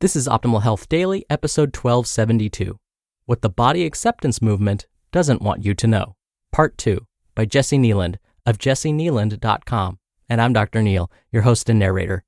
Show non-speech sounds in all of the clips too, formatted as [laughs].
This is Optimal Health Daily, episode 1272 What the Body Acceptance Movement Doesn't Want You to Know, Part 2 by Jesse Kneeland of jessekneeland.com. And I'm Dr. Neal, your host and narrator.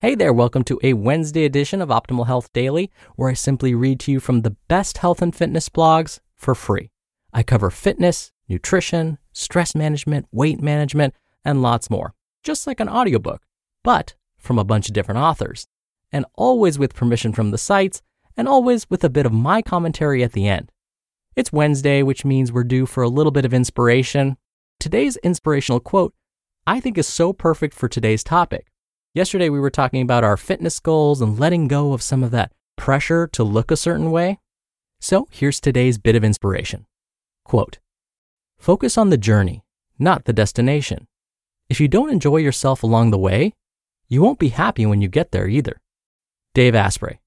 Hey there, welcome to a Wednesday edition of Optimal Health Daily, where I simply read to you from the best health and fitness blogs for free. I cover fitness, nutrition, stress management, weight management, and lots more, just like an audiobook, but from a bunch of different authors and always with permission from the sites, and always with a bit of my commentary at the end. It's Wednesday, which means we're due for a little bit of inspiration. Today's inspirational quote, I think, is so perfect for today's topic. Yesterday, we were talking about our fitness goals and letting go of some of that pressure to look a certain way. So here's today's bit of inspiration. Quote, Focus on the journey, not the destination. If you don't enjoy yourself along the way, you won't be happy when you get there either. Dave Asprey.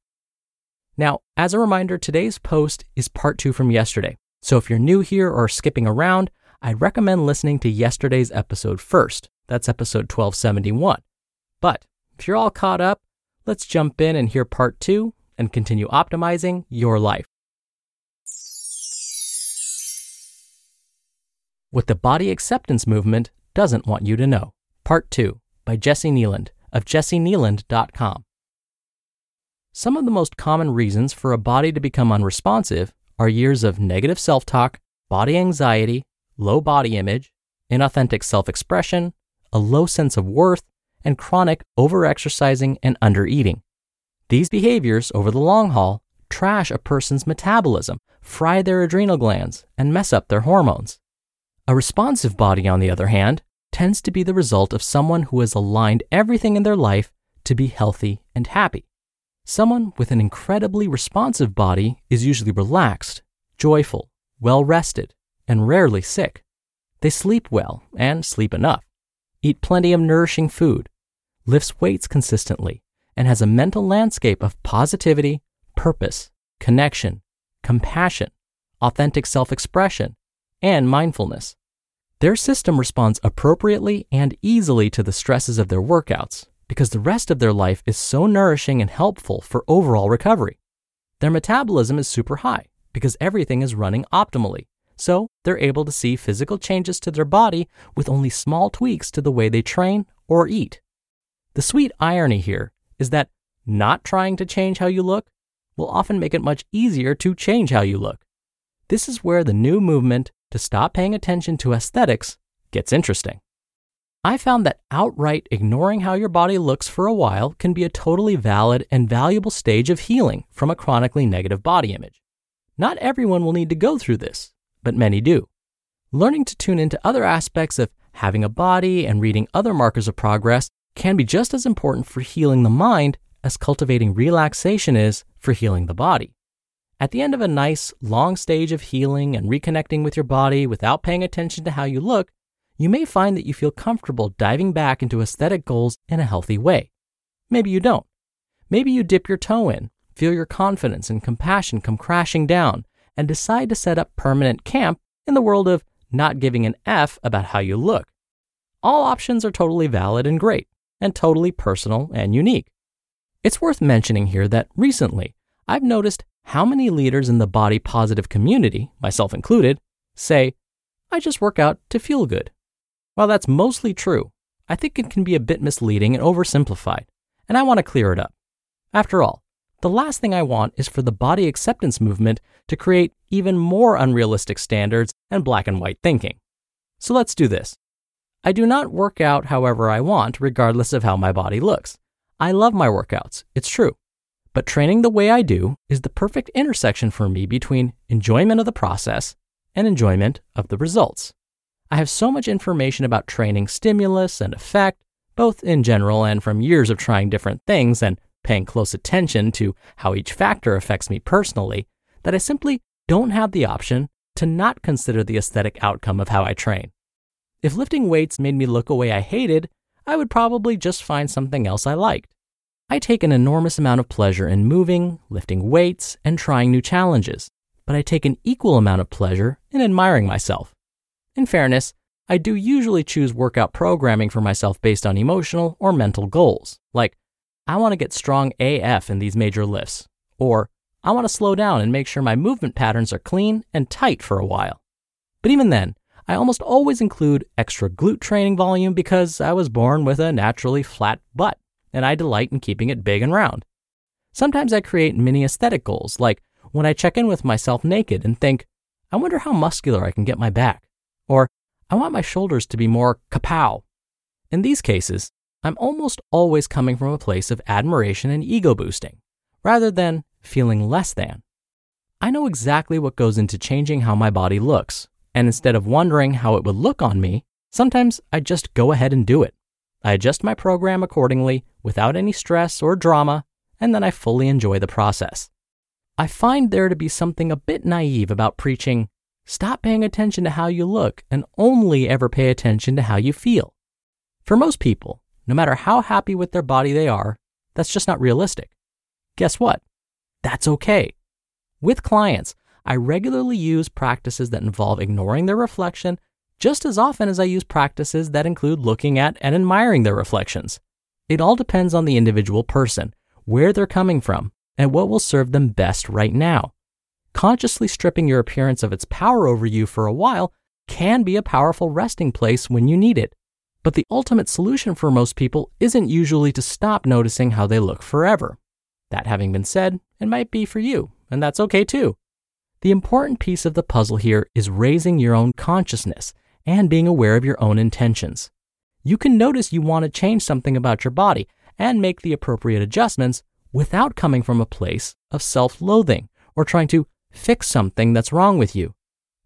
Now, as a reminder, today's post is part two from yesterday. So if you're new here or skipping around, I'd recommend listening to yesterday's episode first. That's episode 1271. But if you're all caught up, let's jump in and hear part two and continue optimizing your life. What the Body Acceptance Movement Doesn't Want You to Know, Part 2 by Jesse Kneeland of jessekneeland.com. Some of the most common reasons for a body to become unresponsive are years of negative self talk, body anxiety, low body image, inauthentic self expression, a low sense of worth, and chronic overexercising and undereating. These behaviors, over the long haul, trash a person's metabolism, fry their adrenal glands, and mess up their hormones. A responsive body, on the other hand, tends to be the result of someone who has aligned everything in their life to be healthy and happy. Someone with an incredibly responsive body is usually relaxed, joyful, well rested, and rarely sick. They sleep well and sleep enough, eat plenty of nourishing food, lifts weights consistently, and has a mental landscape of positivity, purpose, connection, compassion, authentic self expression, and mindfulness. Their system responds appropriately and easily to the stresses of their workouts, because the rest of their life is so nourishing and helpful for overall recovery. Their metabolism is super high because everything is running optimally, so they're able to see physical changes to their body with only small tweaks to the way they train or eat. The sweet irony here is that not trying to change how you look will often make it much easier to change how you look. This is where the new movement to stop paying attention to aesthetics gets interesting. I found that outright ignoring how your body looks for a while can be a totally valid and valuable stage of healing from a chronically negative body image. Not everyone will need to go through this, but many do. Learning to tune into other aspects of having a body and reading other markers of progress can be just as important for healing the mind as cultivating relaxation is for healing the body. At the end of a nice, long stage of healing and reconnecting with your body without paying attention to how you look, you may find that you feel comfortable diving back into aesthetic goals in a healthy way. Maybe you don't. Maybe you dip your toe in, feel your confidence and compassion come crashing down, and decide to set up permanent camp in the world of not giving an F about how you look. All options are totally valid and great, and totally personal and unique. It's worth mentioning here that recently, I've noticed how many leaders in the body positive community, myself included, say, I just work out to feel good. While that's mostly true, I think it can be a bit misleading and oversimplified, and I want to clear it up. After all, the last thing I want is for the body acceptance movement to create even more unrealistic standards and black and white thinking. So let's do this. I do not work out however I want, regardless of how my body looks. I love my workouts, it's true. But training the way I do is the perfect intersection for me between enjoyment of the process and enjoyment of the results. I have so much information about training stimulus and effect, both in general and from years of trying different things and paying close attention to how each factor affects me personally, that I simply don't have the option to not consider the aesthetic outcome of how I train. If lifting weights made me look a way I hated, I would probably just find something else I liked. I take an enormous amount of pleasure in moving, lifting weights, and trying new challenges, but I take an equal amount of pleasure in admiring myself. In fairness, I do usually choose workout programming for myself based on emotional or mental goals, like, I want to get strong AF in these major lifts, or I want to slow down and make sure my movement patterns are clean and tight for a while. But even then, I almost always include extra glute training volume because I was born with a naturally flat butt, and I delight in keeping it big and round. Sometimes I create mini aesthetic goals, like when I check in with myself naked and think, I wonder how muscular I can get my back, or I want my shoulders to be more kapow. In these cases, I'm almost always coming from a place of admiration and ego boosting, rather than feeling less than. I know exactly what goes into changing how my body looks, and instead of wondering how it would look on me, sometimes I just go ahead and do it. I adjust my program accordingly without any stress or drama, and then I fully enjoy the process. I find there to be something a bit naive about preaching stop paying attention to how you look and only ever pay attention to how you feel. For most people, no matter how happy with their body they are, that's just not realistic. Guess what? That's okay. With clients, I regularly use practices that involve ignoring their reflection just as often as I use practices that include looking at and admiring their reflections. It all depends on the individual person, where they're coming from, and what will serve them best right now. Consciously stripping your appearance of its power over you for a while can be a powerful resting place when you need it. But the ultimate solution for most people isn't usually to stop noticing how they look forever. That having been said, it might be for you, and that's okay too. The important piece of the puzzle here is raising your own consciousness and being aware of your own intentions. You can notice you want to change something about your body and make the appropriate adjustments without coming from a place of self loathing or trying to fix something that's wrong with you.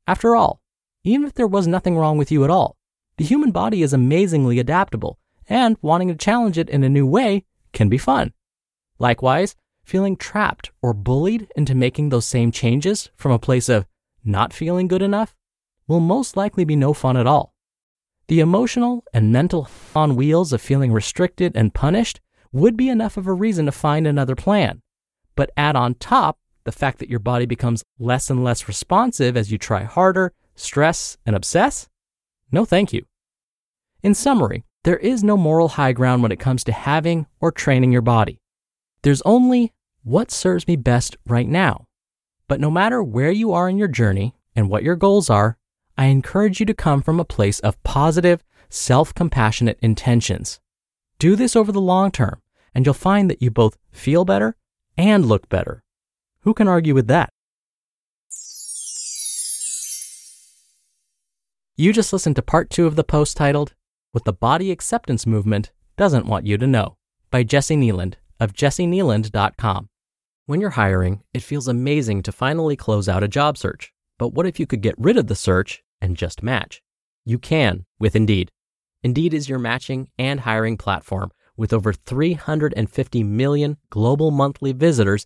After all, even if there was nothing wrong with you at all, the human body is amazingly adaptable, and wanting to challenge it in a new way can be fun. Likewise, feeling trapped or bullied into making those same changes from a place of not feeling good enough will most likely be no fun at all. The emotional and mental on wheels of feeling restricted and punished would be enough of a reason to find another plan. But add on top the fact that your body becomes less and less responsive as you try harder, stress, and obsess? No, thank you. In summary, there is no moral high ground when it comes to having or training your body. There's only what serves me best right now. But no matter where you are in your journey and what your goals are, I encourage you to come from a place of positive, self compassionate intentions. Do this over the long term and you'll find that you both feel better and look better. Who can argue with that? You just listened to part two of the post titled, What the Body Acceptance Movement Doesn't Want You to Know by Jesse Kneeland of jessekneeland.com. When you're hiring, it feels amazing to finally close out a job search. But what if you could get rid of the search and just match? You can with Indeed. Indeed is your matching and hiring platform with over 350 million global monthly visitors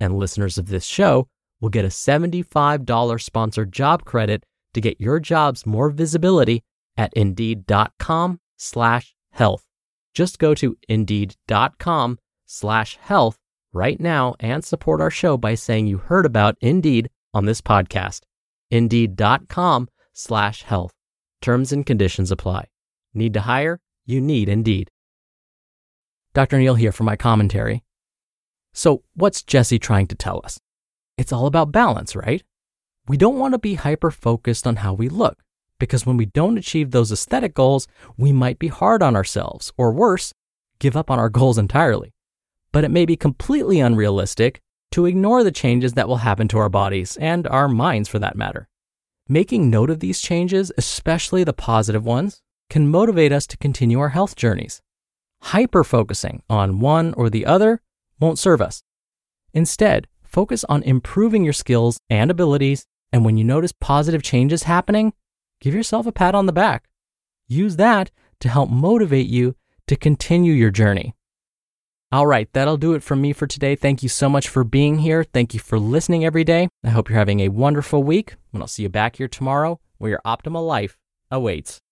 And listeners of this show will get a $75 sponsored job credit to get your jobs more visibility at indeed.com slash health. Just go to indeed.com slash health right now and support our show by saying you heard about Indeed on this podcast. Indeed.com slash health. Terms and conditions apply. Need to hire? You need Indeed. Dr. Neal here for my commentary. So, what's Jesse trying to tell us? It's all about balance, right? We don't want to be hyper focused on how we look because when we don't achieve those aesthetic goals, we might be hard on ourselves, or worse, give up on our [laughs] goals entirely. But it may be completely unrealistic to ignore the changes that will happen to our bodies and our minds for that matter. Making note of these changes, especially the positive ones, can motivate us to continue our health journeys. Hyper focusing on one or the other won't serve us. Instead, focus on improving your skills and abilities, and when you notice positive changes happening, give yourself a pat on the back. Use that to help motivate you to continue your journey. All right, that'll do it from me for today. Thank you so much for being here. Thank you for listening every day. I hope you're having a wonderful week, and I'll see you back here tomorrow where your optimal life awaits.